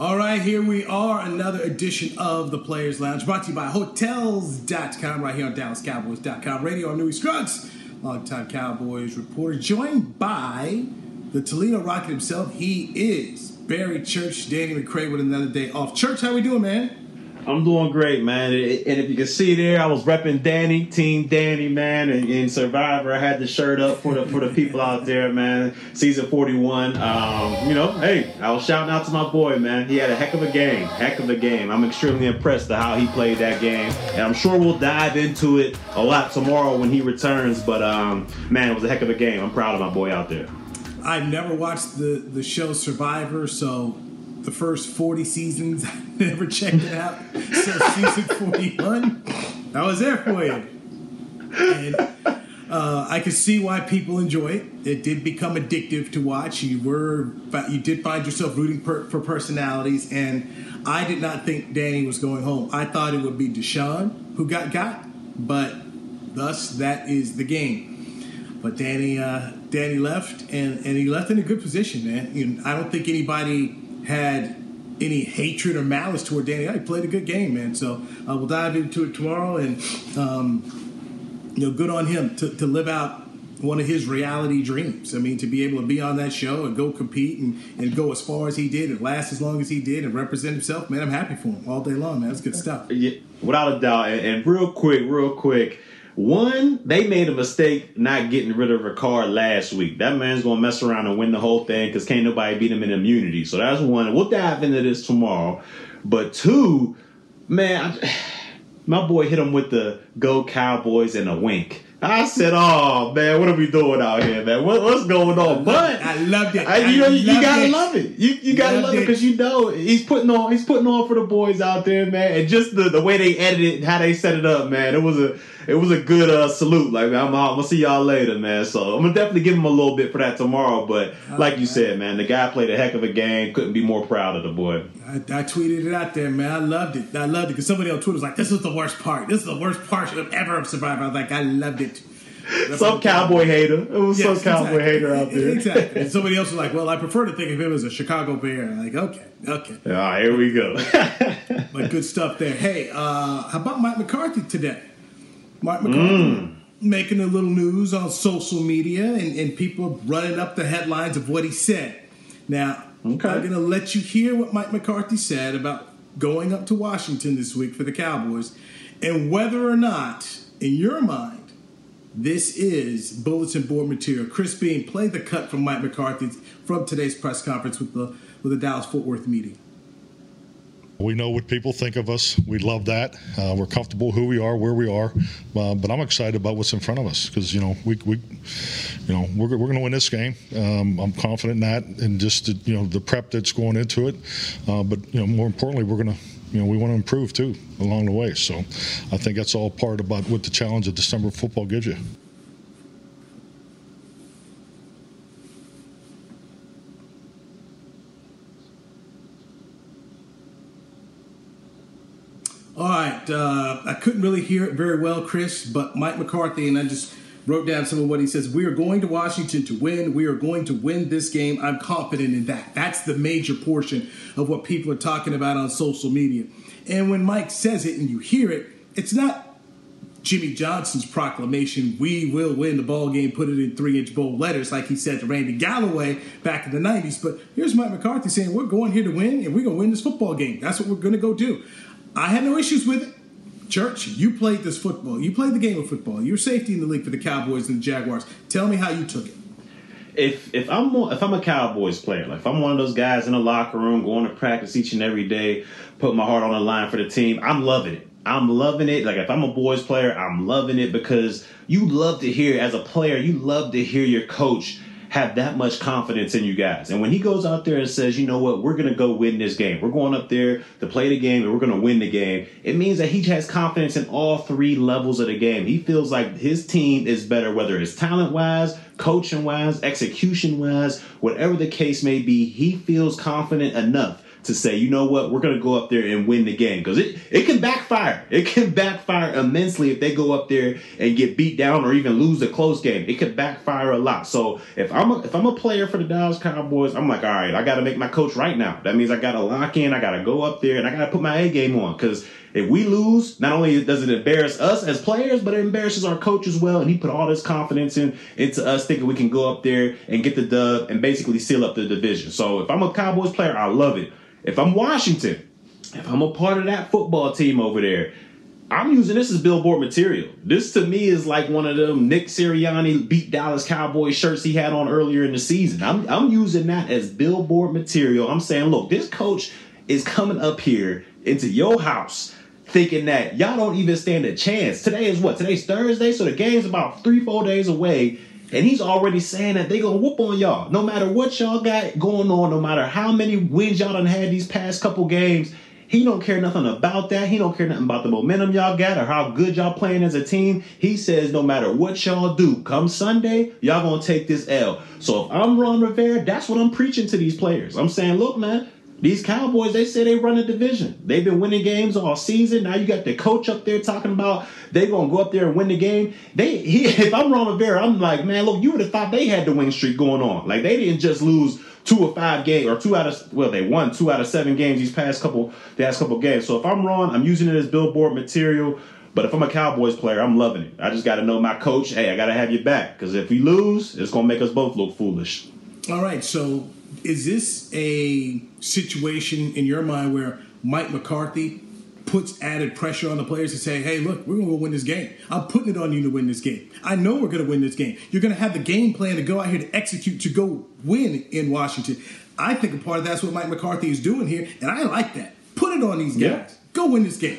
All right, here we are, another edition of the Players Lounge, brought to you by Hotels.com, right here on DallasCowboys.com radio. I'm Newy Scruggs, longtime Cowboys reporter, joined by the Toledo Rocket himself. He is Barry Church, Danny McCray with another day off. Church, how we doing, man? I'm doing great, man. And if you can see there, I was repping Danny, Team Danny, man, and in Survivor, I had the shirt up for the for the people out there, man. Season 41. Um, you know, hey, I was shouting out to my boy, man. He had a heck of a game, heck of a game. I'm extremely impressed to how he played that game, and I'm sure we'll dive into it a lot tomorrow when he returns. But um, man, it was a heck of a game. I'm proud of my boy out there. I've never watched the the show Survivor, so the first 40 seasons. I never checked it out. So season 41, I was there for you. And uh, I could see why people enjoy it. It did become addictive to watch. You were, you did find yourself rooting per, for personalities, and I did not think Danny was going home. I thought it would be Deshaun who got got, but thus that is the game. But Danny, uh, Danny left, and, and he left in a good position, man. You know, I don't think anybody had any hatred or malice toward Danny. He played a good game, man. So uh, we'll dive into it tomorrow, and um, you know, good on him to, to live out one of his reality dreams. I mean, to be able to be on that show and go compete and, and go as far as he did and last as long as he did and represent himself, man, I'm happy for him all day long, man. That's good stuff. Yeah, without a doubt. And, and real quick, real quick. One, they made a mistake not getting rid of Ricard last week. That man's gonna mess around and win the whole thing because can't nobody beat him in immunity. So that's one. We'll dive into this tomorrow. But two, man, I, my boy hit him with the "Go Cowboys" and a wink. I said, "Oh man, what are we doing out here, man? What, what's going on?" But I loved it. I, you I you gotta it. love it. You you gotta Loved love it it. because you know he's putting on he's putting on for the boys out there, man. And just the the way they edited, how they set it up, man. It was a it was a good uh, salute. Like I'm, I'm gonna see y'all later, man. So I'm gonna definitely give him a little bit for that tomorrow. But like you said, man, the guy played a heck of a game. Couldn't be more proud of the boy. I, I tweeted it out there, man. I loved it. I loved it because somebody on Twitter was like, "This is the worst part. This is the worst part of ever of Survivor." I was like, "I loved it." Some cowboy hater. It was Yes, some cowboy exactly. hater out there. Exactly. And somebody else was like, "Well, I prefer to think of him as a Chicago Bear." I'm like, okay, okay, All right, here we go. but good stuff there. Hey, uh, how about Mike McCarthy today? Mike McCarthy mm. making a little news on social media, and, and people running up the headlines of what he said. Now, Okay. I'm going to let you hear what Mike McCarthy said about going up to Washington this week for the Cowboys, and whether or not, in your mind, this is bulletin board material. Chris Bean, play the cut from Mike McCarthy from today's press conference with the with the Dallas Fort Worth meeting. We know what people think of us. We love that. Uh, we're comfortable who we are, where we are. Uh, but I'm excited about what's in front of us because you know we, we you know we're, we're going to win this game. Um, I'm confident in that, and just the, you know the prep that's going into it. Uh, but you know more importantly, we're going to you know we want to improve too along the way. So I think that's all part about what the challenge of December football gives you. All right, uh, I couldn't really hear it very well, Chris, but Mike McCarthy and I just wrote down some of what he says. We are going to Washington to win. We are going to win this game. I'm confident in that. That's the major portion of what people are talking about on social media. And when Mike says it and you hear it, it's not Jimmy Johnson's proclamation, we will win the ball game, put it in three inch bold letters, like he said to Randy Galloway back in the 90s. But here's Mike McCarthy saying, We're going here to win, and we're going to win this football game. That's what we're going to go do. I had no issues with it. Church, you played this football. You played the game of football. You're safety in the league for the Cowboys and the Jaguars. Tell me how you took it. if if I'm more, if I'm a Cowboys player, like if I'm one of those guys in the locker room going to practice each and every day, put my heart on the line for the team, I'm loving it. I'm loving it. Like if I'm a boys player, I'm loving it because you love to hear as a player, you love to hear your coach have that much confidence in you guys. And when he goes out there and says, you know what, we're going to go win this game. We're going up there to play the game and we're going to win the game. It means that he has confidence in all three levels of the game. He feels like his team is better, whether it's talent wise, coaching wise, execution wise, whatever the case may be. He feels confident enough to say, you know what, we're going to go up there and win the game because it, it can backfire. It can backfire immensely if they go up there and get beat down or even lose a close game. It could backfire a lot. So if I'm a, if I'm a player for the Dallas Cowboys, I'm like, all right, I got to make my coach right now. That means I got to lock in. I got to go up there and I got to put my A game on because if we lose, not only does it embarrass us as players, but it embarrasses our coach as well. And he put all this confidence in into us, thinking we can go up there and get the dub and basically seal up the division. So if I'm a Cowboys player, I love it. If I'm Washington, if I'm a part of that football team over there, I'm using this as billboard material. This to me is like one of them Nick Sirianni beat Dallas Cowboys shirts he had on earlier in the season. I'm, I'm using that as billboard material. I'm saying, look, this coach is coming up here into your house thinking that y'all don't even stand a chance. Today is what? Today's Thursday, so the game's about three, four days away. And he's already saying that they gonna whoop on y'all. No matter what y'all got going on, no matter how many wins y'all done had these past couple games, he don't care nothing about that. He don't care nothing about the momentum y'all got or how good y'all playing as a team. He says no matter what y'all do, come Sunday, y'all gonna take this L. So if I'm Ron Rivera, that's what I'm preaching to these players. I'm saying, look, man, these Cowboys, they say they run a division. They've been winning games all season. Now you got the coach up there talking about they gonna go up there and win the game. They he, if I'm Ron Rivera, I'm like, man, look, you would have thought they had the win streak going on. Like they didn't just lose two or five games or two out of well, they won two out of seven games these past couple the last couple games. So if I'm Ron, I'm using it as billboard material. But if I'm a Cowboys player, I'm loving it. I just got to know my coach. Hey, I got to have you back because if we lose, it's gonna make us both look foolish. All right, so is this a situation in your mind where Mike McCarthy puts added pressure on the players to say, hey, look, we're going to go win this game. I'm putting it on you to win this game. I know we're going to win this game. You're going to have the game plan to go out here to execute to go win in Washington. I think a part of that's what Mike McCarthy is doing here, and I like that. Put it on these guys. Yeah. Go win this game.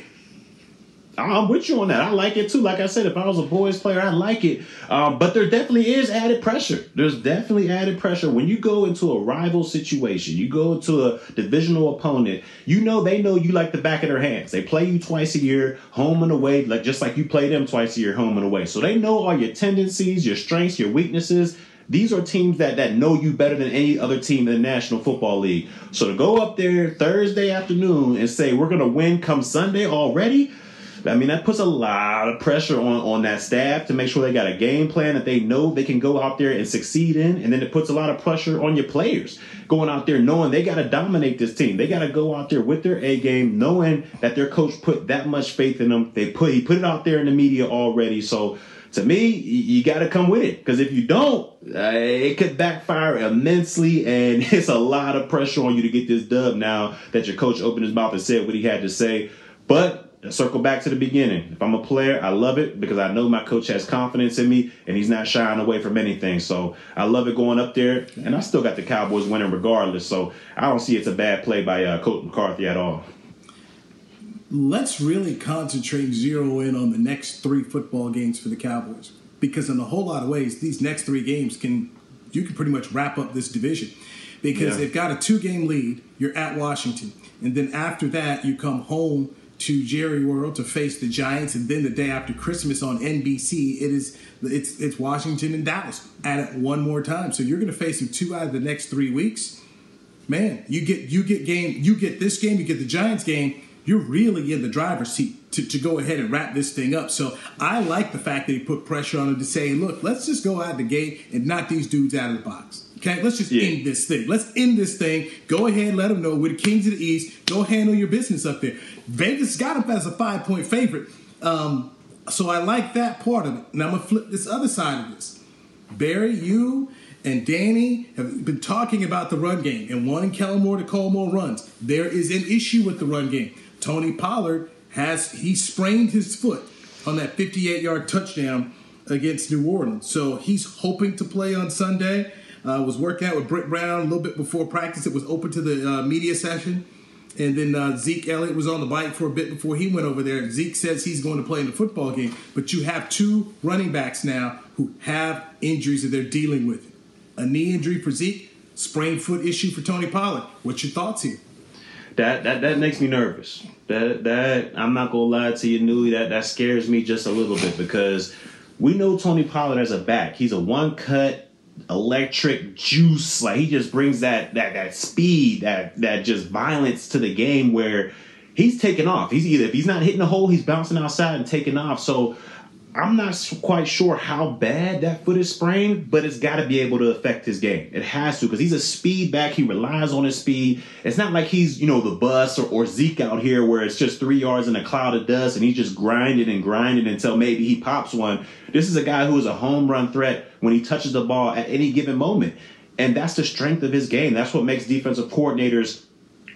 I'm with you on that. I like it too. Like I said, if I was a boys player, I like it. Um, but there definitely is added pressure. There's definitely added pressure when you go into a rival situation. You go into a divisional opponent. You know they know you like the back of their hands. They play you twice a year, home and away, like just like you play them twice a year, home and away. So they know all your tendencies, your strengths, your weaknesses. These are teams that that know you better than any other team in the National Football League. So to go up there Thursday afternoon and say we're going to win come Sunday already I mean, that puts a lot of pressure on, on that staff to make sure they got a game plan that they know they can go out there and succeed in. And then it puts a lot of pressure on your players going out there knowing they got to dominate this team. They got to go out there with their A game, knowing that their coach put that much faith in them. They put he put it out there in the media already. So to me, you got to come with it because if you don't, uh, it could backfire immensely, and it's a lot of pressure on you to get this dub now that your coach opened his mouth and said what he had to say. But circle back to the beginning. If I'm a player, I love it because I know my coach has confidence in me and he's not shying away from anything. So I love it going up there, and I still got the Cowboys winning regardless. So I don't see it's a bad play by uh, Coach McCarthy at all. Let's really concentrate, zero in on the next three football games for the Cowboys because in a whole lot of ways, these next three games can you can pretty much wrap up this division because yeah. they've got a two game lead. You're at Washington, and then after that, you come home to Jerry World to face the Giants, and then the day after Christmas on NBC, it is it's it's Washington and Dallas at it one more time. So you're going to face them two out of the next three weeks. Man, you get you get game you get this game, you get the Giants game. You're really in the driver's seat to, to go ahead and wrap this thing up. So I like the fact that he put pressure on him to say, look, let's just go out the gate and knock these dudes out of the box. Okay, let's just yeah. end this thing. Let's end this thing. Go ahead, let them know we're the kings of the East. Go handle your business up there. Vegas got him as a five point favorite. Um, so I like that part of it. Now I'm gonna flip this other side of this. Barry, you and Danny have been talking about the run game and wanting Kellen Moore to call more runs. There is an issue with the run game. Tony Pollard has he sprained his foot on that 58 yard touchdown against New Orleans. So he's hoping to play on Sunday. Uh, was working out with Britt Brown a little bit before practice. It was open to the uh, media session. And then uh, Zeke Elliott was on the bike for a bit before he went over there. Zeke says he's going to play in the football game. But you have two running backs now who have injuries that they're dealing with. a knee injury for Zeke, sprained foot issue for Tony Pollard. What's your thoughts here? That that that makes me nervous. That that I'm not gonna lie to you, Newy. That that scares me just a little bit because we know Tony Pollard as a back. He's a one cut electric juice. Like he just brings that that that speed, that that just violence to the game where he's taking off. He's either if he's not hitting the hole, he's bouncing outside and taking off. So I'm not quite sure how bad that foot is sprained, but it's got to be able to affect his game. It has to because he's a speed back. He relies on his speed. It's not like he's you know the bus or, or Zeke out here where it's just three yards in a cloud of dust and he's just grinding and grinding until maybe he pops one. This is a guy who is a home run threat when he touches the ball at any given moment, and that's the strength of his game. That's what makes defensive coordinators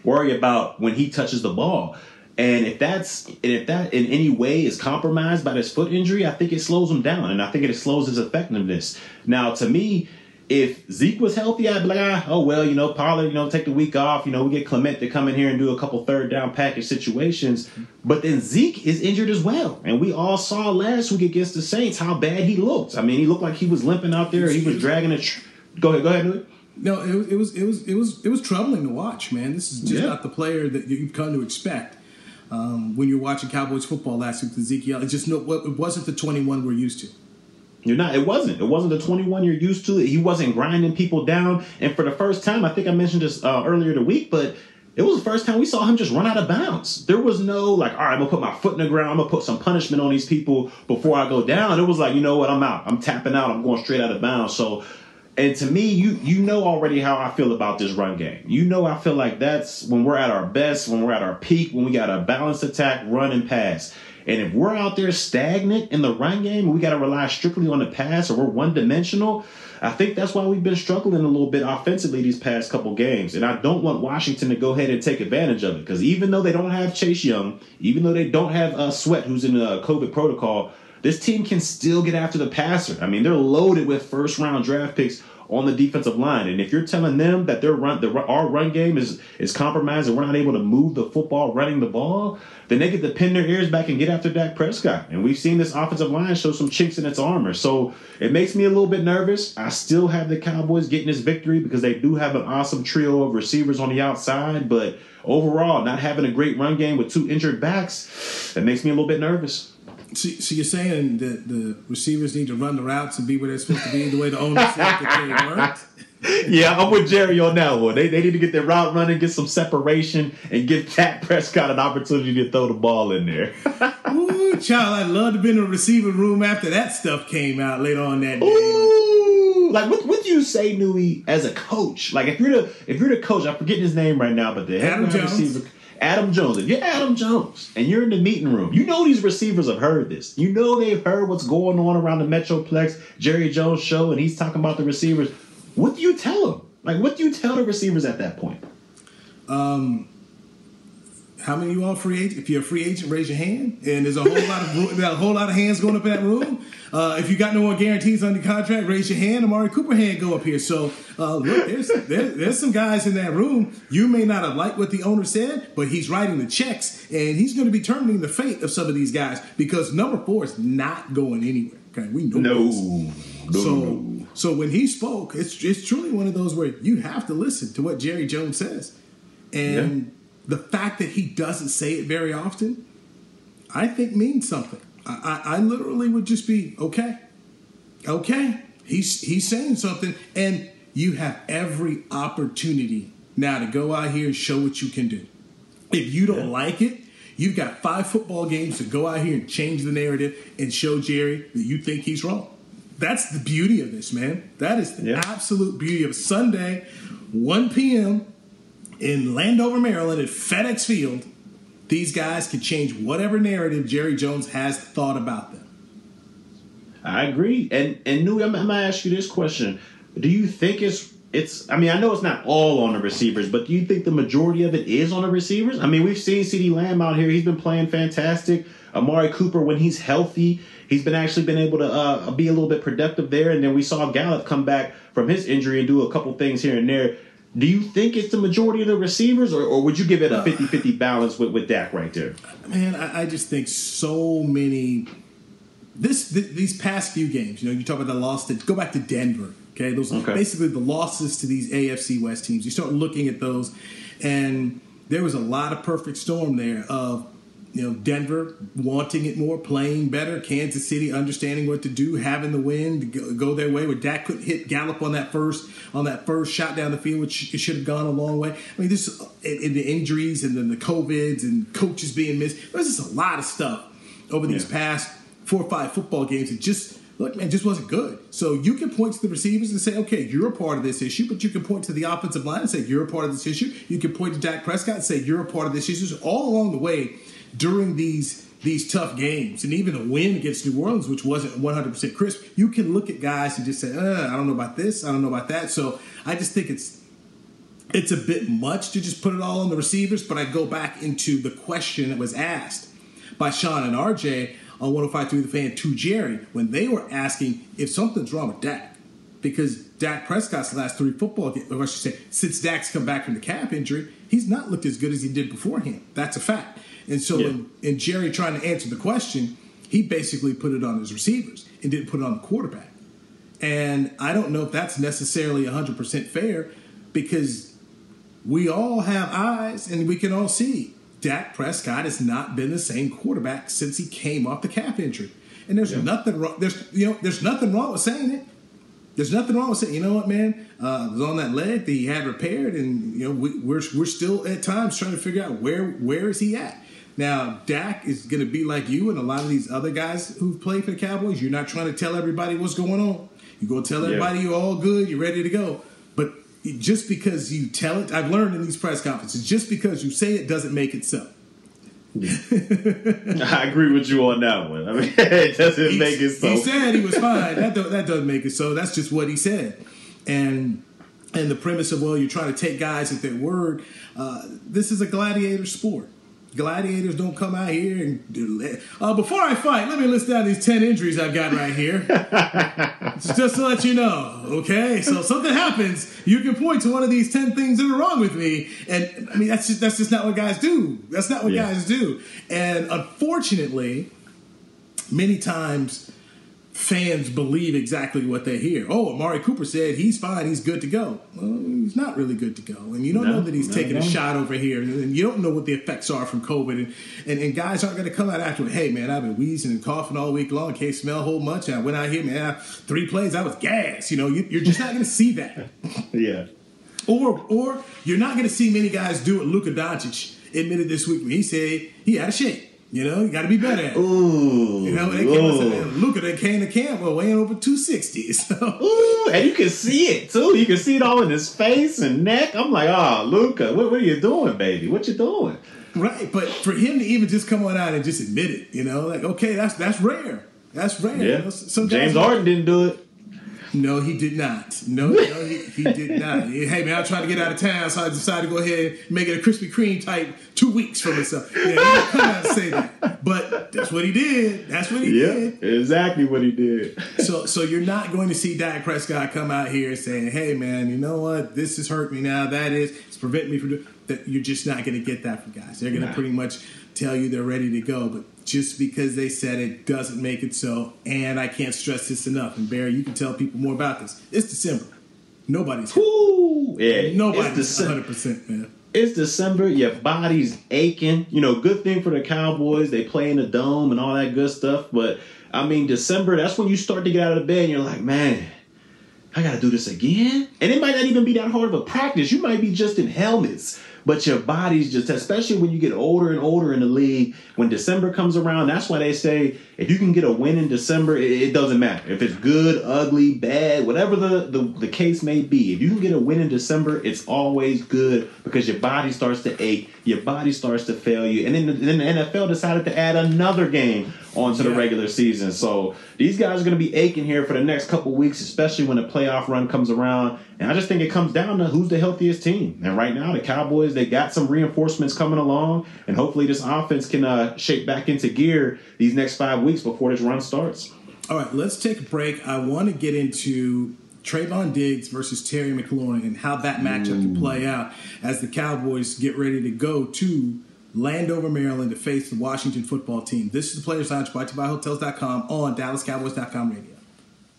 worry about when he touches the ball. And if that's and if that in any way is compromised by this foot injury, I think it slows him down, and I think it slows his effectiveness. Now, to me, if Zeke was healthy, I'd be like, ah, oh well, you know, Pollard, you know, take the week off. You know, we get Clement to come in here and do a couple third down package situations. But then Zeke is injured as well, and we all saw last week against the Saints how bad he looked. I mean, he looked like he was limping out there. He was dragging a. Tr- go ahead, go ahead. No, it, was it was it was it was it was troubling to watch, man. This is just Yeah. not the player that you've come to expect. Um, when you're watching Cowboys football last week, with Ezekiel, it just no, it wasn't the 21 we're used to. You're not. It wasn't. It wasn't the 21 you're used to. He wasn't grinding people down. And for the first time, I think I mentioned this uh, earlier the week, but it was the first time we saw him just run out of bounds. There was no like, all right, I'm gonna put my foot in the ground. I'm gonna put some punishment on these people before I go down. It was like, you know what? I'm out. I'm tapping out. I'm going straight out of bounds. So. And to me, you you know already how I feel about this run game. You know I feel like that's when we're at our best, when we're at our peak, when we got a balanced attack, run and pass. And if we're out there stagnant in the run game, we got to rely strictly on the pass, or we're one dimensional. I think that's why we've been struggling a little bit offensively these past couple games. And I don't want Washington to go ahead and take advantage of it because even though they don't have Chase Young, even though they don't have uh, Sweat, who's in the COVID protocol, this team can still get after the passer. I mean, they're loaded with first round draft picks on the defensive line. And if you're telling them that their run, the, our run game is is compromised and we're not able to move the football running the ball, then they get to pin their ears back and get after Dak Prescott. And we've seen this offensive line show some chinks in its armor. So it makes me a little bit nervous. I still have the Cowboys getting this victory because they do have an awesome trio of receivers on the outside. But overall, not having a great run game with two injured backs, that makes me a little bit nervous. So, so you're saying that the receivers need to run the routes and be where they're supposed to be, the way the owners said that they weren't? Yeah, I'm with Jerry on that one. They, they need to get their route running, get some separation, and give Dak Prescott an opportunity to throw the ball in there. Ooh, child, I'd love to be in the receiving room after that stuff came out later on that day. Ooh, like what what do you say, Newy, as a coach? Like if you're the if you're the coach, I'm forgetting his name right now, but the head Adam wide Jones. receiver, Adam Jones. If you're Adam Jones and you're in the meeting room, you know these receivers have heard this. You know they've heard what's going on around the Metroplex Jerry Jones show, and he's talking about the receivers. What do you tell them? Like what do you tell the receivers at that point? Um, How many of you all free agent? If you're a free agent, raise your hand. And there's a whole lot of a whole lot of hands going up in that room. Uh, if you got no more guarantees on your contract, raise your hand. Amari Cooper hand go up here. So uh, look, there's there, there's some guys in that room. You may not have liked what the owner said, but he's writing the checks, and he's going to be determining the fate of some of these guys because number four is not going anywhere. Okay, we know this. So, so when he spoke, it's it's truly one of those where you have to listen to what Jerry Jones says, and the fact that he doesn't say it very often, I think means something. I, I, I literally would just be okay, okay. He's he's saying something, and you have every opportunity now to go out here and show what you can do. If you don't like it, you've got five football games to go out here and change the narrative and show Jerry that you think he's wrong. That's the beauty of this, man. That is the Yeah. absolute beauty of Sunday, 1 p.m. in Landover, Maryland at FedEx Field. These guys can change whatever narrative Jerry Jones has thought about them. I agree. And and Newy, I'm, I'm gonna ask you this question: Do you think it's it's? I mean, I know it's not all on the receivers, but do you think the majority of it is on the receivers? I mean, we've seen CeeDee Lamb out here; he's been playing fantastic. Amari Cooper, when he's healthy, he's been actually been able to uh, be a little bit productive there. And then we saw Gallup come back from his injury and do a couple things here and there. Do you think it's the majority of the receivers, or, or would you give it a 50-50 balance with, with Dak right there? Man, I, I just think so many. This th- these past few games, you know, you talk about the loss to go back to Denver Okay, those okay. basically the losses to these AFC West teams. You start looking at those, and there was a lot of perfect storm there of you know Denver wanting it more, playing better, Kansas City understanding what to do, having the win to go, go their way. Where Dak couldn't hit Gallup on that first on that first shot down the field, which should have gone a long way. I mean, this in the injuries and then the covids and coaches being missed. There's just a lot of stuff over these yeah. past four or five football games. It just look, man, just wasn't good. So you can point to the receivers and say, okay, you're a part of this issue, but you can point to the offensive line and say you're a part of this issue. You can point to Dak Prescott and say you're a part of this issue. So all along the way during these these tough games, and even a win against New Orleans, which wasn't 100% crisp, you can look at guys and just say, uh, I don't know about this, I don't know about that. So I just think it's it's a bit much to just put it all on the receivers. But I go back into the question that was asked by Shan and RJ on 105.3 The Fan to Jerry when they were asking if something's wrong with Dak. Because Dak Prescott's last three football games, or I should say, since Dak's come back from the calf injury, he's not looked as good as he did beforehand. That's a fact. And so, yeah. in, in Jerry trying to answer the question, he basically put it on his receivers and didn't put it on the quarterback. And I don't know if that's necessarily 100% fair because we all have eyes and we can all see Dak Prescott has not been the same quarterback since he came off the calf injury. And there's yeah. nothing wrong. There's you know there's nothing wrong with saying it. There's nothing wrong with saying, you know what, man, uh, was on that leg that he had repaired, and you know we, we're we're still at times trying to figure out where where is he at. Now, Dak is going to be like you and a lot of these other guys who've played for the Cowboys. You're not trying to tell everybody what's going on. You go tell everybody yeah. you're all good, you're ready to go. But just because you tell it, I've learned in these press conferences, just because you say it doesn't make it so. I agree with you on that one. I mean, it doesn't he, make it so. He said he was fine. that do, that doesn't make it so. That's just what he said. And and the premise of well, you're trying to take guys at their word. Uh, this is a gladiator sport gladiators don't come out here and do uh, before I fight, let me list down these 10 injuries I've got right here. just to let you know, okay? So something happens, you can point to one of these 10 things that are wrong with me. And I mean, that's just, that's just not what guys do. That's not what yeah. guys do. And unfortunately, many times fans believe exactly what they hear. Oh, Amari Cooper said he's fine, he's good to go. Well, he's not really good to go. And you don't no, know that he's no, taking no. a shot over here. And you don't know what the effects are from COVID. And, and, and guys aren't going to come out after, hey, man, I've been wheezing and coughing all week long, can't smell a whole much. I went out here, man, three plays, I was gas. You know, you, you're just not going to see that. yeah. Or, or you're not going to see many guys do what Luka Doncic admitted this week when he said he had a shake. You know, you got to be better at it. Ooh. You know, they came and Luka that came to camp well, weighing over 260. So. Ooh, and you can see it too. You can see it all in his face and neck. I'm like, ah, oh, Luka, what, what are you doing, baby? What you doing? Right, but for him to even just come on out and just admit it, you know, like okay, that's that's rare. That's rare. Yeah. You know, James Harden didn't do it. No, he did not. No, no he, he did not. Hey, man, I'm trying to get out of town, so I decided to go ahead and make it a Krispy Kreme type two weeks for myself. Yeah, he come out and say that. But that's what he did. That's what he yeah, did. exactly what he did. so, so you're not going to see Dak Prescott come out here saying, hey, man, you know what? This has hurt me now. That is, it's preventing me from doing that. You're just not going to get that from guys. They're going to nah. pretty much tell you they're ready to go. But just because they said it doesn't make it so. And I can't stress this enough. And Barry, you can tell people more about this. It's December. Nobody's yeah. Nobody's 100 percent man. It's December. Your body's aching. You know, good thing for the Cowboys. They play in the dome and all that good stuff. But I mean, December. That's when you start to get out of bed and you're like, man. I gotta do this again. And it might not even be that hard of a practice. You might be just in helmets but your body's just, especially when you get older and older in the league, when December comes around, that's why they say if you can get a win in December, it, it doesn't matter. If it's good, ugly, bad, whatever the, the, the case may be, if you can get a win in December, it's always good because your body starts to ache, your body starts to fail you. And then then the NFL decided to add another game onto yeah. the regular season. So these guys are going to be aching here for the next couple weeks, especially when the playoff run comes around. And I just think it comes down to who's the healthiest team. And right now, the Cowboys, they got some reinforcements coming along, and hopefully this offense can uh, shake back into gear these next five weeks before this run starts. All right, let's take a break. I want to get into Trevon Diggs versus Terry McLaurin and how that matchup can play out as the Cowboys get ready to go to Landover, Maryland to face the Washington football team. This is the Players Lounge brought to you by Hotels.com on DallasCowboys.com radio.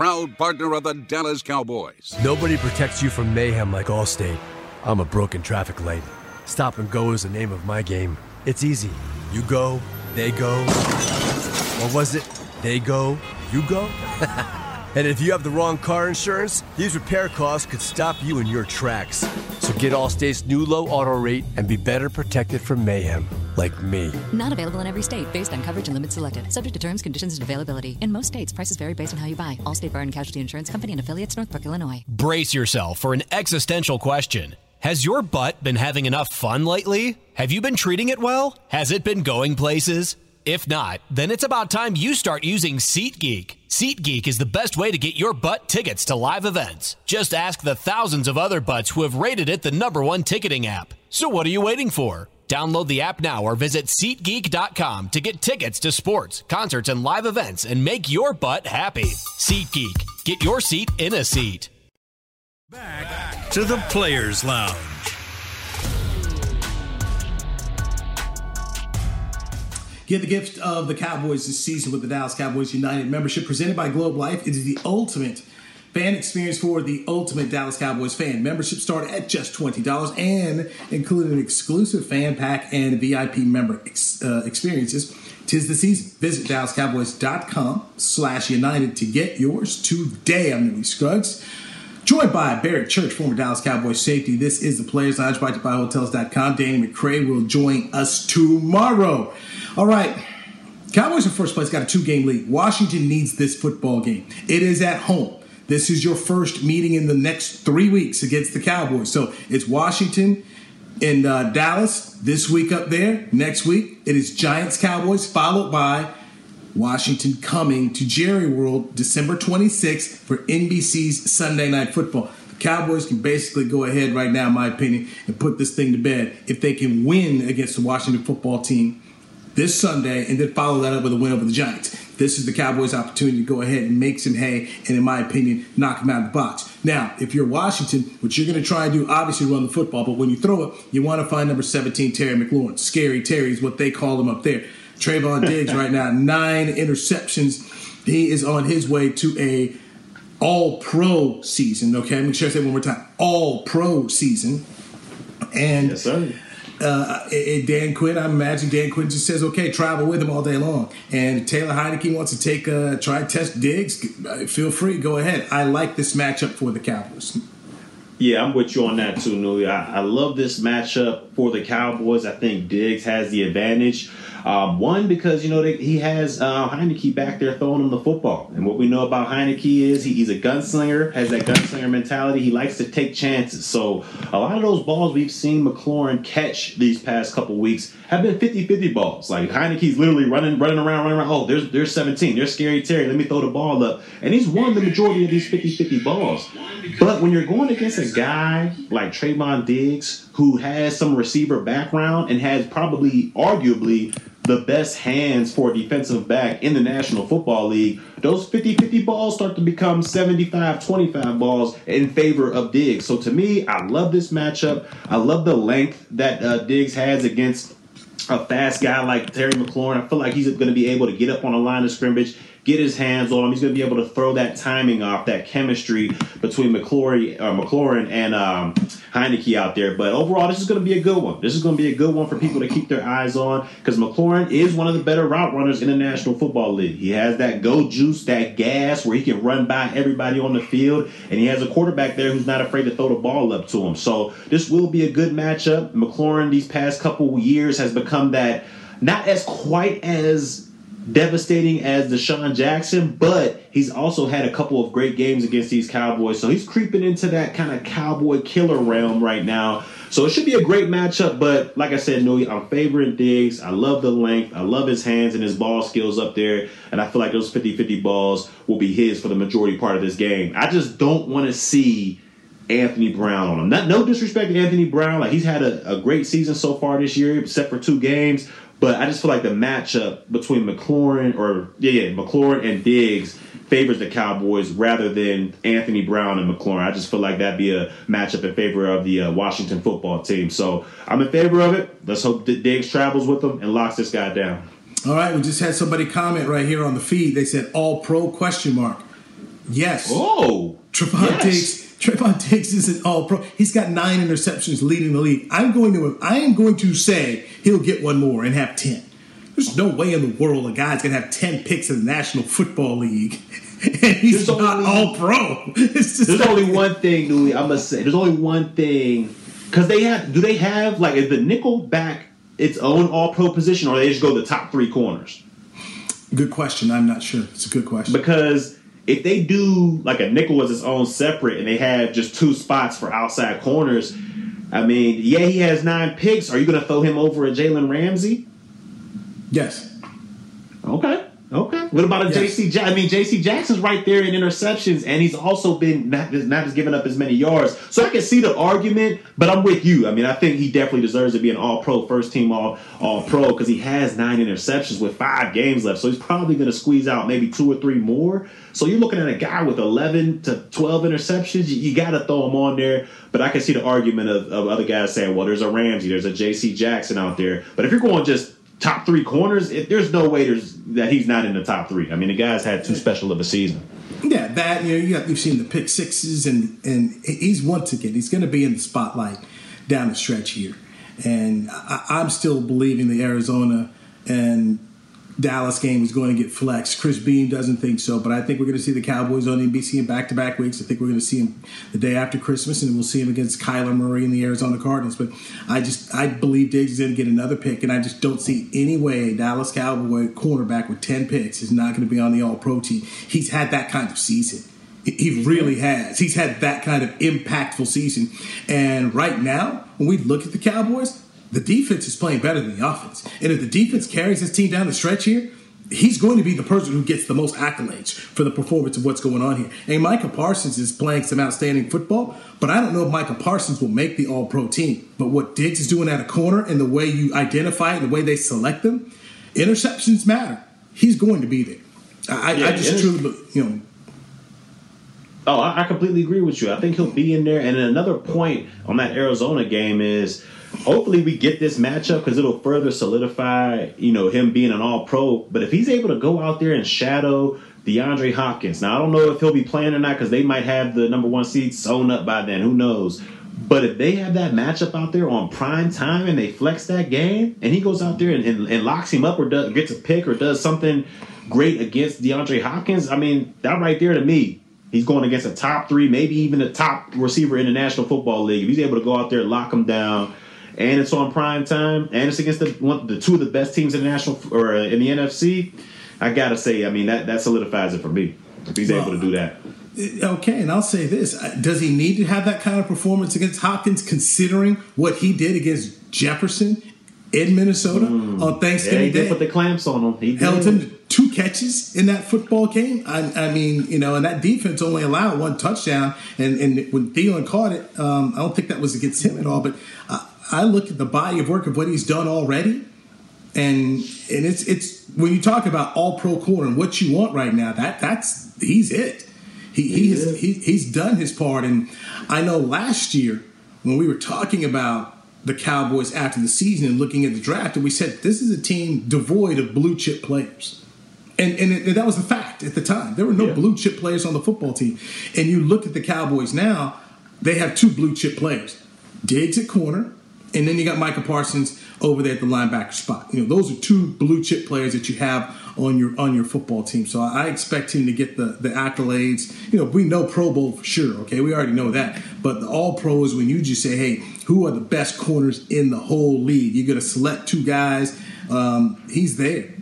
proud partner of the Dallas Cowboys. Nobody protects you from mayhem like Allstate. I'm a broken traffic light. Stop and go is the name of my game. It's easy. You go, they go. Or was it they go, you go? and if you have the wrong car insurance, these repair costs could stop you in your tracks. So get Allstate's new low auto rate and be better protected from mayhem, like me. Not available in every state based on coverage and limits selected. Subject to terms, conditions, and availability. In most states, prices vary based on how you buy. Allstate Bar and Casualty Insurance Company and affiliates, Northbrook, Illinois. Brace yourself for an existential question. Has your butt been having enough fun lately? Have you been treating it well? Has it been going places? If not, then it's about time you start using SeatGeek. SeatGeek is the best way to get your butt tickets to live events. Just ask the thousands of other butts who have rated it the number one ticketing app. So what are you waiting for? Download the app now or visit SeatGeek.com to get tickets to sports, concerts, and live events and make your butt happy. SeatGeek. Get your seat in a seat. Back to the Players Lounge. Get the gift of the Cowboys this season with the Dallas Cowboys United membership presented by Globe Life. It is the ultimate fan experience for the ultimate Dallas Cowboys fan. Membership start at just $20 and include an exclusive fan pack and VIP member ex- uh, experiences. Tis the season. Visit DallasCowboys.com slash United to get yours today. I'm Newy Scruggs. Joined by Barry Church, former Dallas Cowboys safety. This is the Players you by Hotels.com. Danny McCray will join us tomorrow. All right. Cowboys in first place got a two game lead. Washington needs this football game. It is at home. This is your first meeting in the next three weeks against the Cowboys. So it's Washington in uh, Dallas this week up there. Next week, it is Giants Cowboys, followed by Washington coming to Jerry World December 26th for NBC's Sunday Night Football. The Cowboys can basically go ahead right now, in my opinion, and put this thing to bed if they can win against the Washington football team this Sunday and then follow that up with a win over the Giants. This is the Cowboys' opportunity to go ahead and make some hay and, in my opinion, knock them out of the box. Now, if you're Washington, what you're going to try and do, obviously, run the football, but when you throw it, you want to find number 17, Terry McLaurin. Scary Terry is what they call him up there. Trevon Diggs right now, nine interceptions. He is on his way to a all pro season. Okay, make sure I say one more time. All pro season. And Yes, sir. Uh, Dan Quinn, I imagine Dan Quinn just says, "Okay, travel with him all day long." And Taylor Heinicke wants to take uh, try test Diggs. uh, Feel free, go ahead. I like this matchup for the Cowboys. Yeah, I'm with you on that too, Newy. I, I love this matchup for the Cowboys. I think Diggs has the advantage. Um, one because you know they, he has uh, Heinicke back there throwing him the football, and what we know about Heinicke is he, he's a gunslinger, has that gunslinger mentality. He likes to take chances. So a lot of those balls we've seen McLaurin catch these past couple weeks have been 50-50 balls. Like Heinicke's literally running, running around, running around. Oh, there's there's 17. There's Scary Terry. Let me throw the ball up, and he's won the majority of these 50-50 balls. But when you're going against a guy like Trevon Diggs, who has some receiver background and has probably, arguably, the best hands for a defensive back in the National Football League, those 50 50 balls start to become 75 25 balls in favor of Diggs. So to me, I love this matchup. I love the length that uh, Diggs has against a fast guy like Terry McLaurin. I feel like he's going to be able to get up on a line of scrimmage, get his hands on him. He's going to be able to throw that timing off, that chemistry between McLaurin, uh, McLaurin and um, Heinicke out there. But overall, this is going to be a good one. This is going to be a good one for people to keep their eyes on because McLaurin is one of the better route runners in the National Football League. He has that go juice, that gas where he can run by everybody on the field, and he has a quarterback there who's not afraid to throw the ball up to him. So this will be a good matchup. McLaurin these past couple years has become that not as quite as devastating as DeSean Jackson, but he's also had a couple of great games against these Cowboys. So he's creeping into that kind of cowboy killer realm right now. So it should be a great matchup, but like I said, Newy, I'm favoring Diggs. I love the length. I love his hands and his ball skills up there. And I feel like those 50 50 balls will be his for the majority part of this game. I just don't want to see Anthony Brown on him. Not no disrespect to Anthony Brown. Like he's had a, a great season so far this year, except for two games. But I just feel like the matchup between McLaurin or yeah, yeah, McLaurin and Diggs favors the Cowboys rather than Anthony Brown and McLaurin. I just feel like that'd be a matchup in favor of the uh, Washington football team. So I'm in favor of it. Let's hope that Diggs travels with them and locks this guy down. All right, we just had somebody comment right here on the feed. They said all pro question mark. Yes. Oh. Trevon yes. Diggs. Trevon Diggs is an all pro. He's got nine interceptions leading the league. I'm going to I am going to say he'll get one more and have ten. There's no way in the world a guy's gonna have ten picks in the National Football League. And he's There's not only- all pro. It's just There's only one thing, Louis. I must say. There's only one thing because they have. Do they have like is the nickel back its own All Pro position, or they just go the top three corners? good question. I'm not sure. It's a good question. Because if they do like a nickel was its own separate, and they have just two spots for outside corners, I mean, yeah, he has nine picks. Are you going to throw him over a Jalen Ramsey? yes. Okay. Okay. What about a Yes. JC? Ja- I mean, JC Jackson's right there in interceptions, and he's also been not just, not just giving up as many yards. So I can see the argument, but I'm with you. I mean, I think he definitely deserves to be an All Pro, first team All All Pro, because he has nine interceptions with five games left. So he's probably going to squeeze out maybe two or three more. So you're looking at a guy with 11 to 12 interceptions. You, you got to throw him on there. But I can see the argument of, of other guys saying, well, there's a Ramsey, there's a JC Jackson out there. But if you're going just top three corners, it, there's no way there's that he's not in the top three. I mean, the guy's had too special of a season. Yeah, that you know, you got, you've seen the pick sixes, and and he's once again he's going to be in the spotlight down the stretch here, and I, I'm still believing the Arizona and Dallas game is going to get flexed. Chris Beam doesn't think so, but I think we're going to see the Cowboys on NBC in back to back weeks. I think we're going to see him the day after Christmas, and we'll see him against Kyler Murray and the Arizona Cardinals. But I just I believe Diggs is going to get another pick, and I just don't see any way a Dallas Cowboy cornerback with ten picks is not going to be on the All Pro team. He's had that kind of season. He really has. He's had that kind of impactful season. And right now, when we look at the Cowboys, the defense is playing better than the offense. And if the defense carries his team down the stretch here, he's going to be the person who gets the most accolades for the performance of what's going on here. And Micah Parsons is playing some outstanding football, but I don't know if Micah Parsons will make the all pro team. But what Diggs is doing at a corner and the way you identify it and the way they select them, interceptions matter. He's going to be there. I, Yeah, I just is. truly, you know, Oh, I completely agree with you. I think he'll be in there. And another point on that Arizona game is hopefully we get this matchup because it'll further solidify, you know, him being an all pro. But if he's able to go out there and shadow DeAndre Hopkins, now I don't know if he'll be playing or not because they might have the number one seed sewn up by then. Who knows? But if they have that matchup out there on prime time and they flex that game and he goes out there and, and, and locks him up or does, gets a pick or does something great against DeAndre Hopkins, I mean, that right there to me, he's going against a top three, maybe even a top receiver in the National Football League. If he's able to go out there, and lock him down, and it's on prime time, and it's against the one, the two of the best teams in the national or uh, in the NFC, I gotta say, I mean that that solidifies it for me if he's able to do that. Okay, and I'll say this: Uh, Does he need to have that kind of performance against Hopkins, considering what he did against Jefferson in Minnesota on Yeah, Thanksgiving he did put the clamps on him. He. Held him two catches in that football game. I, I mean, you know, and that defense only allowed one touchdown. And, and when Thielen caught it, um, I don't think that was against him at all. But I, I look at the body of work of what he's done already, and and it's it's when you talk about all pro corner and what you want right now, that that's he's it. He he has, he he's done his part, and I know last year when we were talking about the Cowboys after the season and looking at the draft, and we said this is a team devoid of blue chip players. And, and, it, and that was a fact at the time. There were no Yeah. blue chip players on the football team. And you look at the Cowboys now, they have two blue chip players Diggs at corner, and then you got Micah Parsons over there at the linebacker spot. You know, those are two blue chip players that you have on your on your football team. So I expect him to get the the accolades. You know, we know Pro Bowl for sure. Okay, we already know that. But the All Pro is when you just say, hey, who are the best corners in the whole league? You're going to select two guys. Um, he's there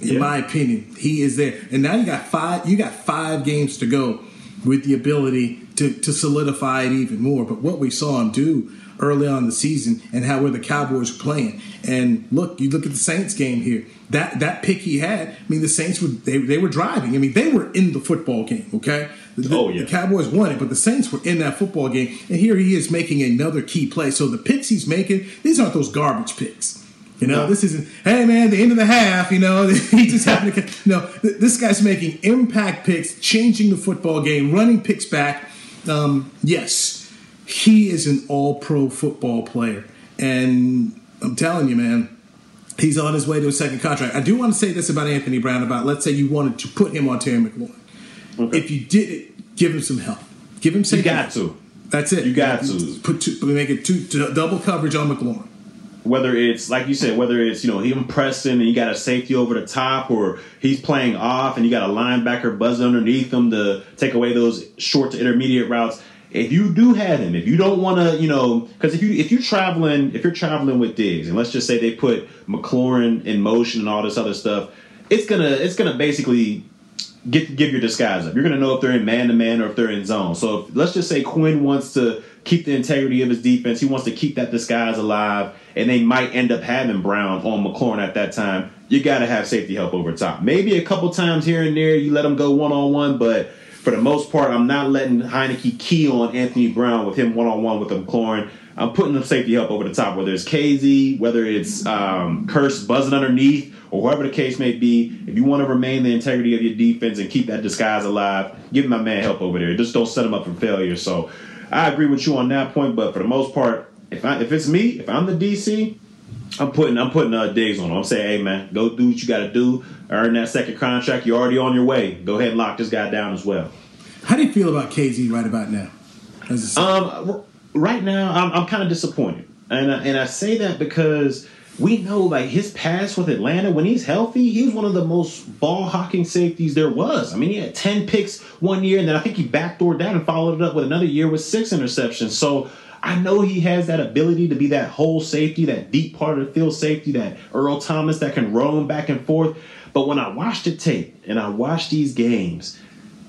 in Yeah. my opinion. He is there. And now you got five you got five games to go with the ability to, to solidify it even more. But what we saw him do early on the season and how where the Cowboys were playing. And look, you look at the Saints game here. That that pick he had, I mean the Saints were they, they were driving. I mean, they were in the football game, okay? The, Oh, yeah. the Cowboys won it, but the Saints were in that football game. And here he is making another key play. So the picks he's making, these aren't those garbage picks. You know, No. this isn't, hey man, the end of the half, you know, he just happened to, no, th- this guy's making impact picks, changing the football game, running picks back. Um, yes, he is an all pro football player. And I'm telling you, man, he's on his way to a second contract. I do want to say this about Anthony Brown about, let's say you wanted to put him on Terry McLaurin. If you did it, give him some help. Give him some You got to. That's it. You got to. Put two, make it two, two, double coverage on McLaurin. Whether it's like you said, whether it's you know him pressing and you got a safety over the top, or he's playing off and you got a linebacker buzzing underneath him to take away those short to intermediate routes. If you do have him, if you don't want to, you know, because if you if you're traveling, if you're traveling with Diggs, and let's just say they put McLaurin in motion and all this other stuff, it's gonna it's gonna basically get give your disguise up. You're going to know if they're in man to man or if they're in zone. So if, let's just say Quinn wants to keep the integrity of his defense. He wants to keep that disguise alive, and they might end up having Brown on McLaurin at that time. You got to have safety help over top. Maybe a couple times here and there you let him go one on one, but for the most part, I'm not letting Heinicke key on Anthony Brown with him one on one with McLaurin. I'm putting the safety help over the top, whether it's Kazee, whether it's um, Kearse buzzing underneath, or whoever the case may be. If you want to remain the integrity of your defense and keep that disguise alive, give my man help over there. Just don't set him up for failure. So I agree with you on that point, but for the most part, if I, if it's me, if I'm the DC, I'm putting I'm putting uh, Diggs on him. I'm saying, hey man, go do what you got to do, earn that second contract. You're already on your way. Go ahead and lock this guy down as well. How do you feel about Kazee right about now? Um, right now, I'm, I'm kind of disappointed, and I, and I say that because we know like his past with Atlanta when he's healthy, he's one of the most ball hawking safeties there was. I mean, he had ten picks one year, and then I think he backdoored that and followed it up with another year with six interceptions. So. I know he has that ability to be that whole safety, that deep part of the field safety, that Earl Thomas that can roam back and forth. But when I watch the tape and I watch these games,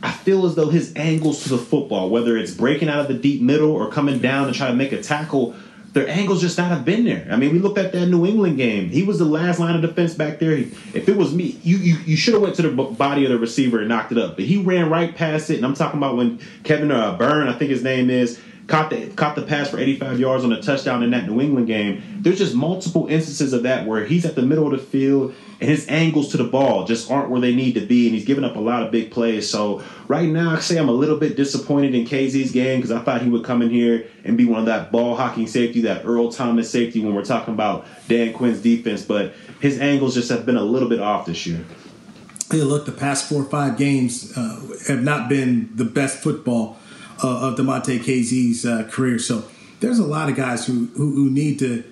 I feel as though his angles to the football, whether it's breaking out of the deep middle or coming down to try to make a tackle, their angles just not have been there. I mean, we looked at that New England game. He was the last line of defense back there. He- If it was me, you you, you should have went to the body of the receiver and knocked it up. But he ran right past it. And I'm talking about when Kevin uh, Byrne, I think his name is, caught the caught the pass for 85 yards on a touchdown in that New England game. There's just multiple instances of that where he's at the middle of the field and his angles to the ball just aren't where they need to be, and he's giving up a lot of big plays. So right now, I say I'm a little bit disappointed in Kazee's game because I thought he would come in here and be one of that ball hawking safety, that Earl Thomas safety when we're talking about Dan Quinn's defense, but his angles just have been a little bit off this year. hey, look, the past four or five games uh, have not been the best football uh, of Damontae Kazee's uh, career. So there's a lot of guys who, who, who need to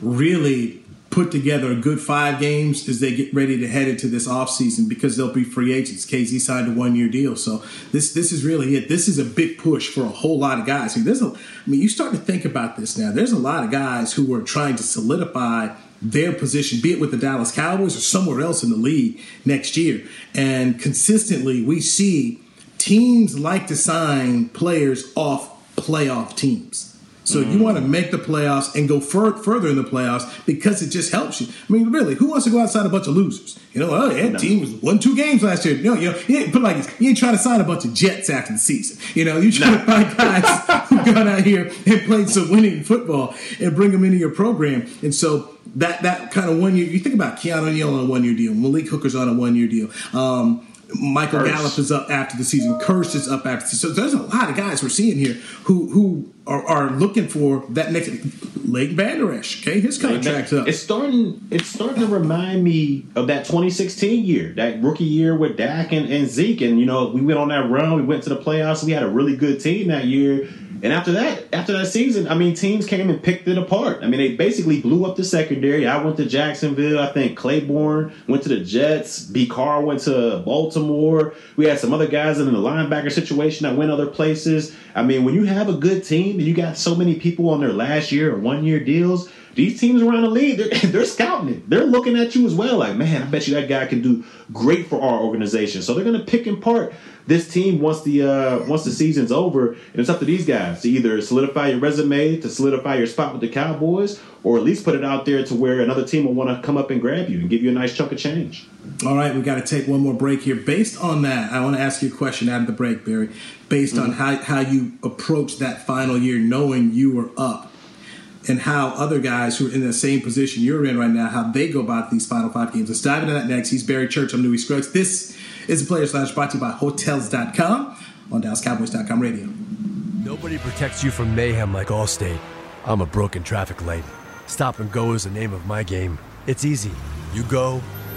really put together a good five games as they get ready to head into this offseason because they'll be free agents. Kazee signed a one year deal. So this this is really it. This is a big push for a whole lot of guys. I mean, a, I mean, you start to think about this now. There's a lot of guys who are trying to solidify their position, be it with the Dallas Cowboys or somewhere else in the league next year. And consistently, we see teams like to sign players off playoff teams. So you want to make the playoffs and go fur- further in the playoffs because it just helps you. I mean, really, who wants to go outside a bunch of losers? You know, oh, yeah, team was won two games last year. You know, you know, you ain't, put like this, you ain't trying to sign a bunch of Jets after the season. You know, you trying to find guys who got out here and played some winning football and bring them into your program. And so that that kind of one year, you think about Keanu Neal on a one year deal, Malik Hooker's on a one year deal. Um, Michael Kearse. Gallup is up after the season. Kearse is up after the season. So there's a lot of guys we're seeing here who who are, are looking for that next Lake Vander Okay, his contract's up. It's starting. It's starting to remind me of that 2016 year, that rookie year with Dak and, and Zeke. And you know, we went on that run. We went to the playoffs. We had a really good team that year. And after that, after that season, I mean, teams came and picked it apart. I mean, they basically blew up the secondary. I went to Jacksonville. I think Claiborne went to the Jets. B. Carr went to Baltimore. We had some other guys in the linebacker situation that went other places. I mean, when you have a good team and you got so many people on their last year or one year deals, these teams around the league, they're, they're scouting it. They're looking at you as well. Like, man, I bet you that guy can do great for our organization. So they're going to pick and part this team once the uh, once the season's over, and it's up to these guys to either solidify your resume, to solidify your spot with the Cowboys, or at least put it out there to where another team will want to come up and grab you and give you a nice chunk of change. All right, we got to take one more break here. Based on that, I want to ask you a question out of the break, Barry. Based mm-hmm. on how how you approach that final year, knowing you were up and how other guys who are in the same position you're in right now, how they go about these final five games. Let's dive into that next. He's Barry Church. I'm Newy Scruggs. This is the Players Lounge brought to you by Hotels.com on DallasCowboys.com radio. Nobody protects you from mayhem like Allstate. I'm a broken traffic light. Stop and go is the name of my game. It's easy. You go,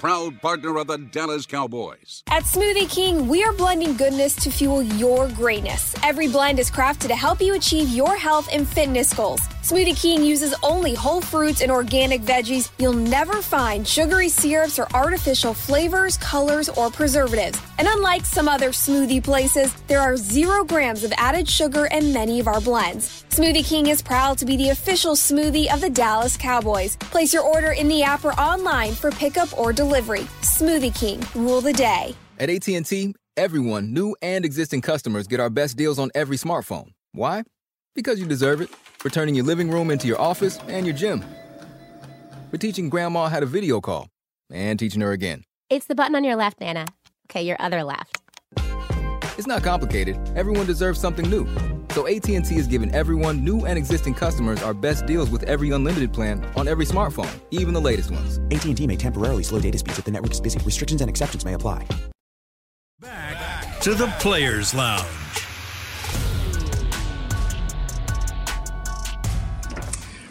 proud partner of the Dallas Cowboys. At Smoothie King, we are blending goodness to fuel your greatness. Every blend is crafted to help you achieve your health and fitness goals. Smoothie King uses only whole fruits and organic veggies. You'll never find sugary syrups or artificial flavors, colors, or preservatives. And unlike some other smoothie places, there are zero grams of added sugar in many of our blends. Smoothie King is proud to be the official smoothie of the Dallas Cowboys. Place your order in the app or online for pickup or delivery. Smoothie King, rule the day. At AT&T, everyone, new and existing customers get our best deals on every smartphone. Why? Because you deserve it. For turning your living room into your office and your gym. For teaching grandma how to video call and teaching her again. It's the button on your left, Nana. Okay, your other left. It's not complicated. Everyone deserves something new. So AT&T is giving everyone, new and existing customers, our best deals with every unlimited plan on every smartphone, even the latest ones. AT&T may temporarily slow data speeds if the network is busy. Restrictions and exceptions may apply. Back to the Players Lounge.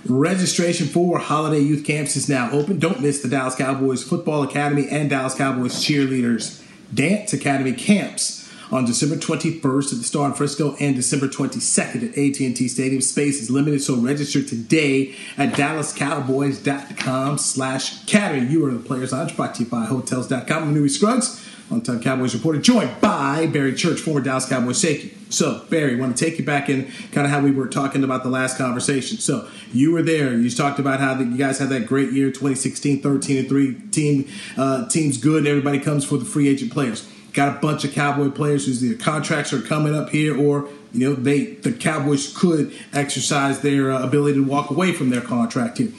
Registration for holiday youth camps is now open. Don't miss the Dallas Cowboys Football Academy and Dallas Cowboys Cheerleaders Dance Academy camps on December 21st at the Star in Frisco and December 22nd at AT&T Stadium. Space is limited, so register today at dallascowboys.com slash academy. You are the Players Lounge, brought to you by Hotels.com. I'm Newy Scruggs, on-time Cowboys reporter, joined by Barry Church, former Dallas Cowboys safety. So, Barry, want to take you back in kind of how we were talking about the last conversation. So, you were there. You talked about how the, you guys had that great year, 2016, 13 and 3. Team, uh, team's good. And everybody comes for the free agent players got a bunch of Cowboy players whose their contracts are coming up here, or you know they the Cowboys could exercise their uh, ability to walk away from their contract here.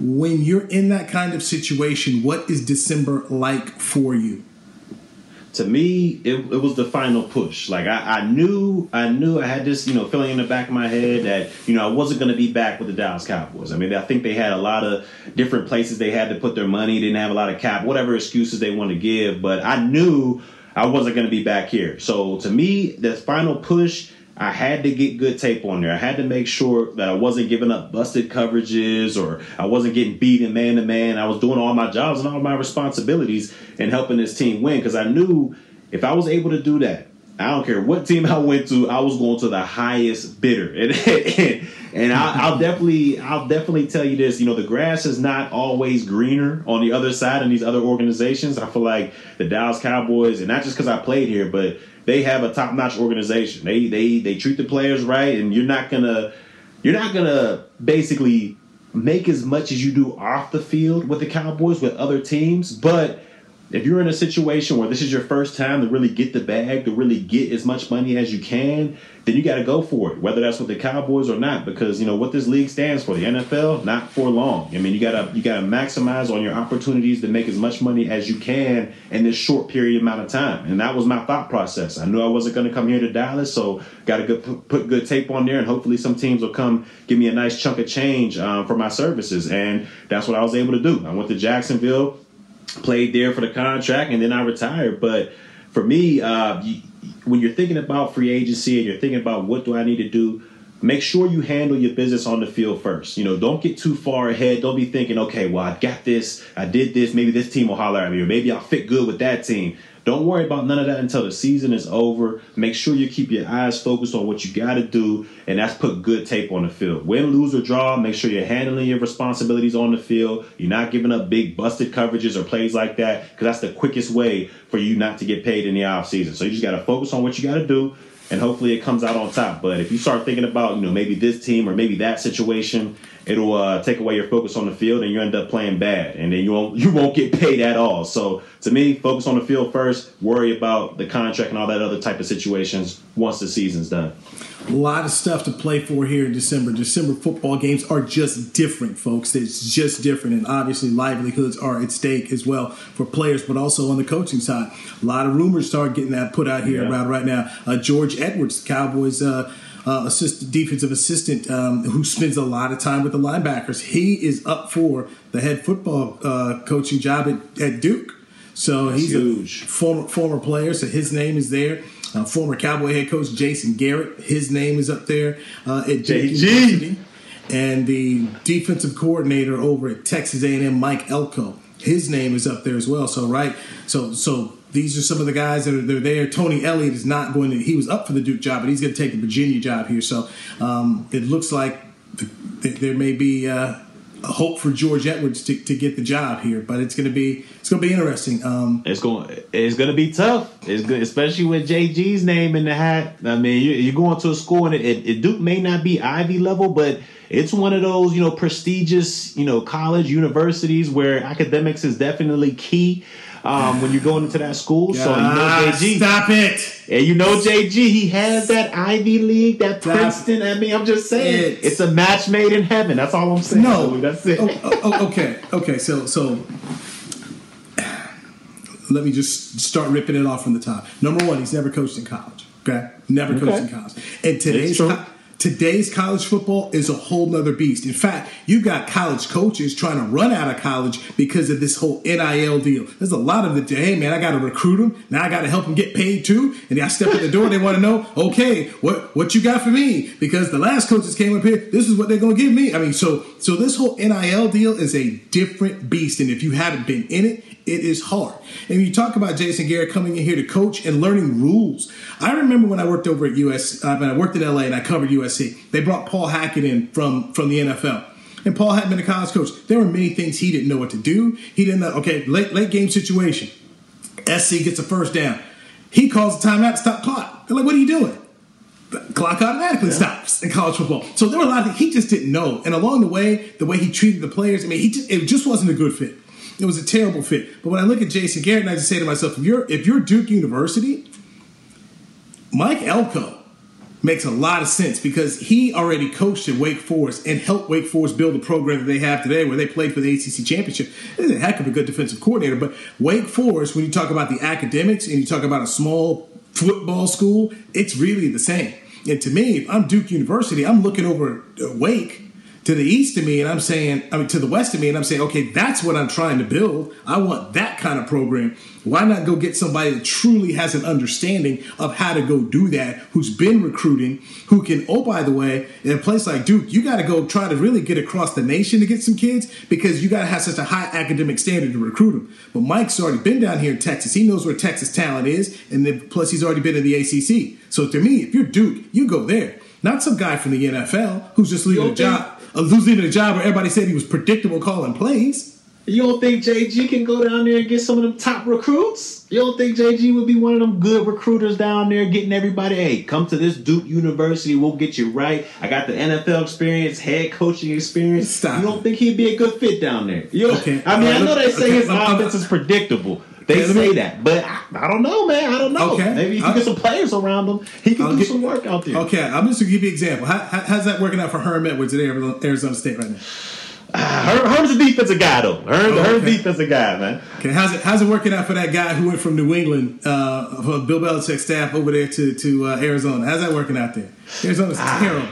When you're in that kind of situation, what is December like for you? To me, it, it was the final push. Like I, I knew, I knew I had this, you know, feeling in the back of my head that you know I wasn't going to be back with the Dallas Cowboys. I mean, I think they had a lot of different places they had to put their money. Didn't have a lot of cap, whatever excuses they want to give. But I knew I wasn't going to be back here. So to me, the final push I had to get good tape on there. I had to make sure that I wasn't giving up busted coverages or I wasn't getting beaten man to man. I was doing all my jobs and all my responsibilities and helping this team win because I knew if I was able to do that I don't care what team I went to, I was going to the highest bidder, and and, I, will definitely I'll definitely tell you this. You know, the grass is not always greener on the other side in these other organizations. I feel like the Dallas Cowboys, and not just because I played here, but they have a top notch organization. They they they treat the players right, and you're not gonna you're not gonna basically make as much as you do off the field with the Cowboys with other teams, but if you're in a situation where this is your first time to really get the bag, to really get as much money as you can, then you got to go for it, whether that's with the Cowboys or not, because you know what this league stands for. The NFL, not for long. I mean, you gotta you gotta maximize on your opportunities to make as much money as you can in this short period amount of time, and that was my thought process. I knew I wasn't going to come here to Dallas, so got to put, put good tape on there, and hopefully some teams will come give me a nice chunk of change um, for my services, and that's what I was able to do. I went to Jacksonville played there for the contract, and then I retired. But for me, uh, when you're thinking about free agency and you're thinking about what do I need to do, make sure you handle your business on the field first. You know, don't get too far ahead. Don't be thinking, okay, well, I got this, I did this, maybe this team will holler at me, or maybe I'll fit good with that team. Don't worry about none of that until the season is over. Make sure you keep your eyes focused on what you got to do, and that's put good tape on the field. Win, lose, or draw, make sure you're handling your responsibilities on the field. You're not giving up big busted coverages or plays like that, because that's the quickest way for you not to get paid in the offseason. So you just got to focus on what you got to do and hopefully it comes out on top. But if you start thinking about, you know, maybe this team or maybe that situation, it'll uh, take away your focus on the field, and you end up playing bad, and then you won't you won't get paid at all. So to me, focus on the field first. Worry about the contract and all that other type of situations once the season's done. A lot of stuff to play for here in December. December football games are just different, folks. It's just different, and obviously livelihoods are at stake as well for players, but also on the coaching side. A lot of rumors start getting that put out here yeah. around right now. Uh, George Edwards, Cowboys. Uh, uh, assist, defensive assistant um, who spends a lot of time with the linebackers. He is up for the head football uh, coaching job at, at Duke. So That's he's huge. a former former player, so his name is there. Uh, former Cowboy head coach Jason Garrett, his name is up there uh, at Duke University. And the defensive coordinator over at Texas A&M, Mike Elko, his name is up there as well. So right, so so these are some of the guys that are they're there. Tony Elliott is not going to. He was up for the Duke job, but he's going to take the Virginia job here. So um, it looks like the, there may be uh, hope for George Edwards to, to get the job here, but it's going to be it's going to be interesting. Um, it's going it's going to be tough. It's good, especially with JG's name in the hat. I mean, you, are going to a school and it, it, Duke may not be Ivy level, but it's one of those you know prestigious you know college universities where academics is definitely key um, when you're going into that school. God, so you know JG. Stop it. And you know JG, he has that Ivy League, that stop Princeton. I mean, I'm just saying, it. it's a match made in heaven. That's all I'm saying. No, that's it. Oh, oh, oh, okay, okay. So, so let me just start ripping it off from the top. Number one, he's never coached in college. Okay, never okay. coached in college. And today's today's college football is a whole nother beast. In fact, you got college coaches trying to run out of college because of this whole NIL deal. There's a lot of the hey man, I got to recruit them. Now I got to help them get paid too. And I step at the door, they want to know, okay, what what you got for me? Because the last coaches came up here, this is what they're going to give me. I mean, so so this whole NIL deal is a different beast, and if you haven't been in it, it is hard. And you talk about Jason Garrett coming in here to coach and learning rules. I remember when I worked over at US, uh, when I worked at LA and I covered USC, they brought Paul Hackett in from, from the NFL. And Paul hadn't been a college coach. There were many things he didn't know what to do. He didn't know, okay, late, late game situation. SC gets a first down. He calls a timeout to stop clock. They're like, what are you doing? The clock automatically yeah. stops in college football. So there were a lot of things he just didn't know. And along the way, the way he treated the players, I mean, he just, it just wasn't a good fit. It was a terrible fit. But when I look at Jason Garrett, I just say to myself, if you're if you're Duke University, Mike Elko makes a lot of sense because he already coached at Wake Forest and helped Wake Forest build the program that they have today, where they played for the ACC championship. He's a heck of a good defensive coordinator. But Wake Forest, when you talk about the academics and you talk about a small football school, it's really the same. And to me, if I'm Duke University, I'm looking over Wake to the east of me, and I'm saying, I mean, to the west of me, and I'm saying, okay, that's what I'm trying to build. I want that kind of program. Why not go get somebody that truly has an understanding of how to go do that, who's been recruiting, who can, oh, by the way, in a place like Duke, you got to go try to really get across the nation to get some kids because you got to have such a high academic standard to recruit them. But Mike's already been down here in Texas. He knows where Texas talent is, and then plus he's already been in the ACC. So to me, if you're Duke, you go there. Not some guy from the NFL who's just leaving a job uh, who's leaving a job where everybody said he was predictable calling plays. You don't think JG can go down there and get some of them top recruits? You don't think JG would be one of them good recruiters down there getting everybody, hey, come to this Duke University, we'll get you right. I got the NFL experience, head coaching experience. Stop. You don't think he'd be a good fit down there? You Okay. I mean, right, I know they say okay, his offense is predictable. They me- say that, but I, I don't know, man. I don't know. Okay. Maybe if you get some players around him, he can I'll do get- some work out there. Okay, I'm just gonna give you an example. How, how, how's that working out for Herm Edwards at Arizona State right now? Herm, Herm's a defensive guy, though. Herm, Oh, Herm's okay. defensive guy, man. Okay, how's it how's it working out for that guy who went from New England, uh, from Bill Belichick's staff over there to to uh, Arizona? How's that working out there? Arizona's Ah. terrible,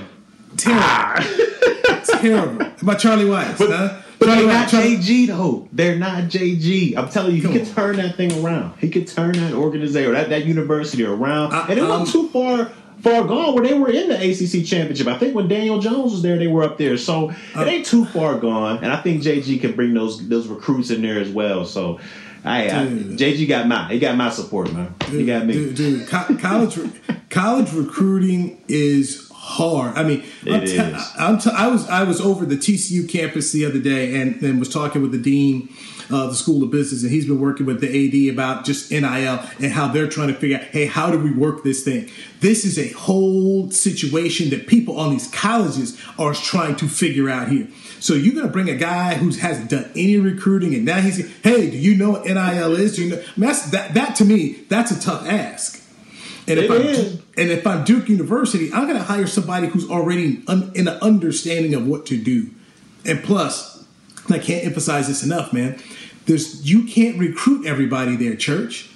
terrible, terrible. How about Charlie Weis? huh? But Charlie they're not JG though. They're not JG. I'm telling you, Come he could turn that thing around. He could turn that organization, that, that university around. I- and it I'm- wasn't too far far gone where they were in the ACC championship. I think when Daniel Jones was there, they were up there. So Uh, it ain't too far gone. And I think JG can bring those those recruits in there as well. So. I, I, JG got my he got my support, man. he got me. Dude, dude co- college college recruiting is hard. I mean, I'm is. I'm t- I was I was over the TCU campus the other day and, and was talking with the dean of the School of Business, and he's been working with the AD about just NIL and how they're trying to figure out, hey, how do we work this thing? This is a whole situation that people on these colleges are trying to figure out here. So you're gonna bring a guy who hasn't done any recruiting, and now he's, hey, do you know what NIL is? Do you know? I mean, that's that. That to me, that's a tough ask. And if I'm and if I'm Duke University, I'm going to hire somebody who's already un, in an understanding of what to do. And plus, I can't emphasize this enough, man. There's you can't recruit everybody there, church,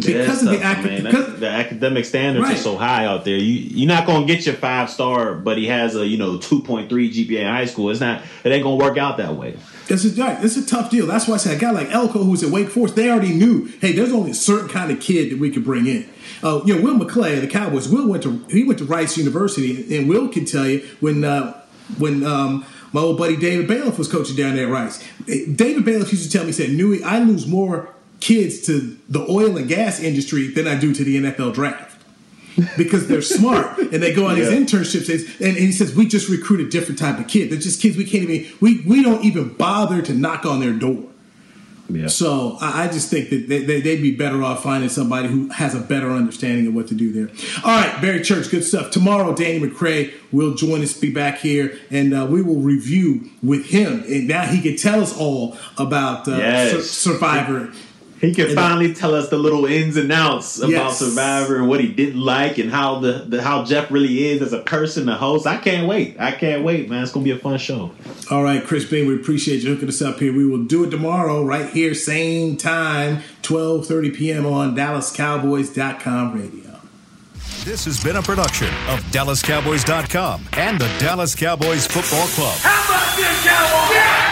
because of the tough, acad- because the academic standards Right. are so high out there. You you're not gonna get your five star, but he has a you know two point three GPA in high school. It's not. It ain't gonna work out that way. It's a, right, it's a tough deal. That's why I said a guy like Elko, who's at Wake Forest, they already knew, hey, there's only a certain kind of kid that we could bring in. Uh, you know, Will McClay, the Cowboys. Will went to he went to Rice University, and Will can tell you when uh, when um, my old buddy David Bailiff was coaching down there at Rice. David Bailiff used to tell me, he said, Newy, I lose more kids to the oil and gas industry than I do to the NFL draft. because they're smart and they go on these internships and, and he says we just recruit a different type of kid. They're just kids we can't even we we don't even bother to knock on their door. Yeah. So I, I just think that they, they, they'd be better off finding somebody who has a better understanding of what to do there. All right, Barry Church, good stuff. Tomorrow, Danny McCray will join us, be back here, and uh, we will review with him. And now he can tell us all about uh, Yes. Sur- Survivor. He can And- finally tell us the little ins and outs about Yes. Survivor and what he didn't like and how the, the how Jeff really is as a person, the host. I can't wait. I can't wait, man. It's gonna be a fun show. All right, Chris Bean, we appreciate you hooking us up here. We will do it tomorrow, right here, same time, 12.30 p.m. on DallasCowboys.com radio. This has been a production of DallasCowboys.com and the Dallas Cowboys Football Club. How about this, Cowboys?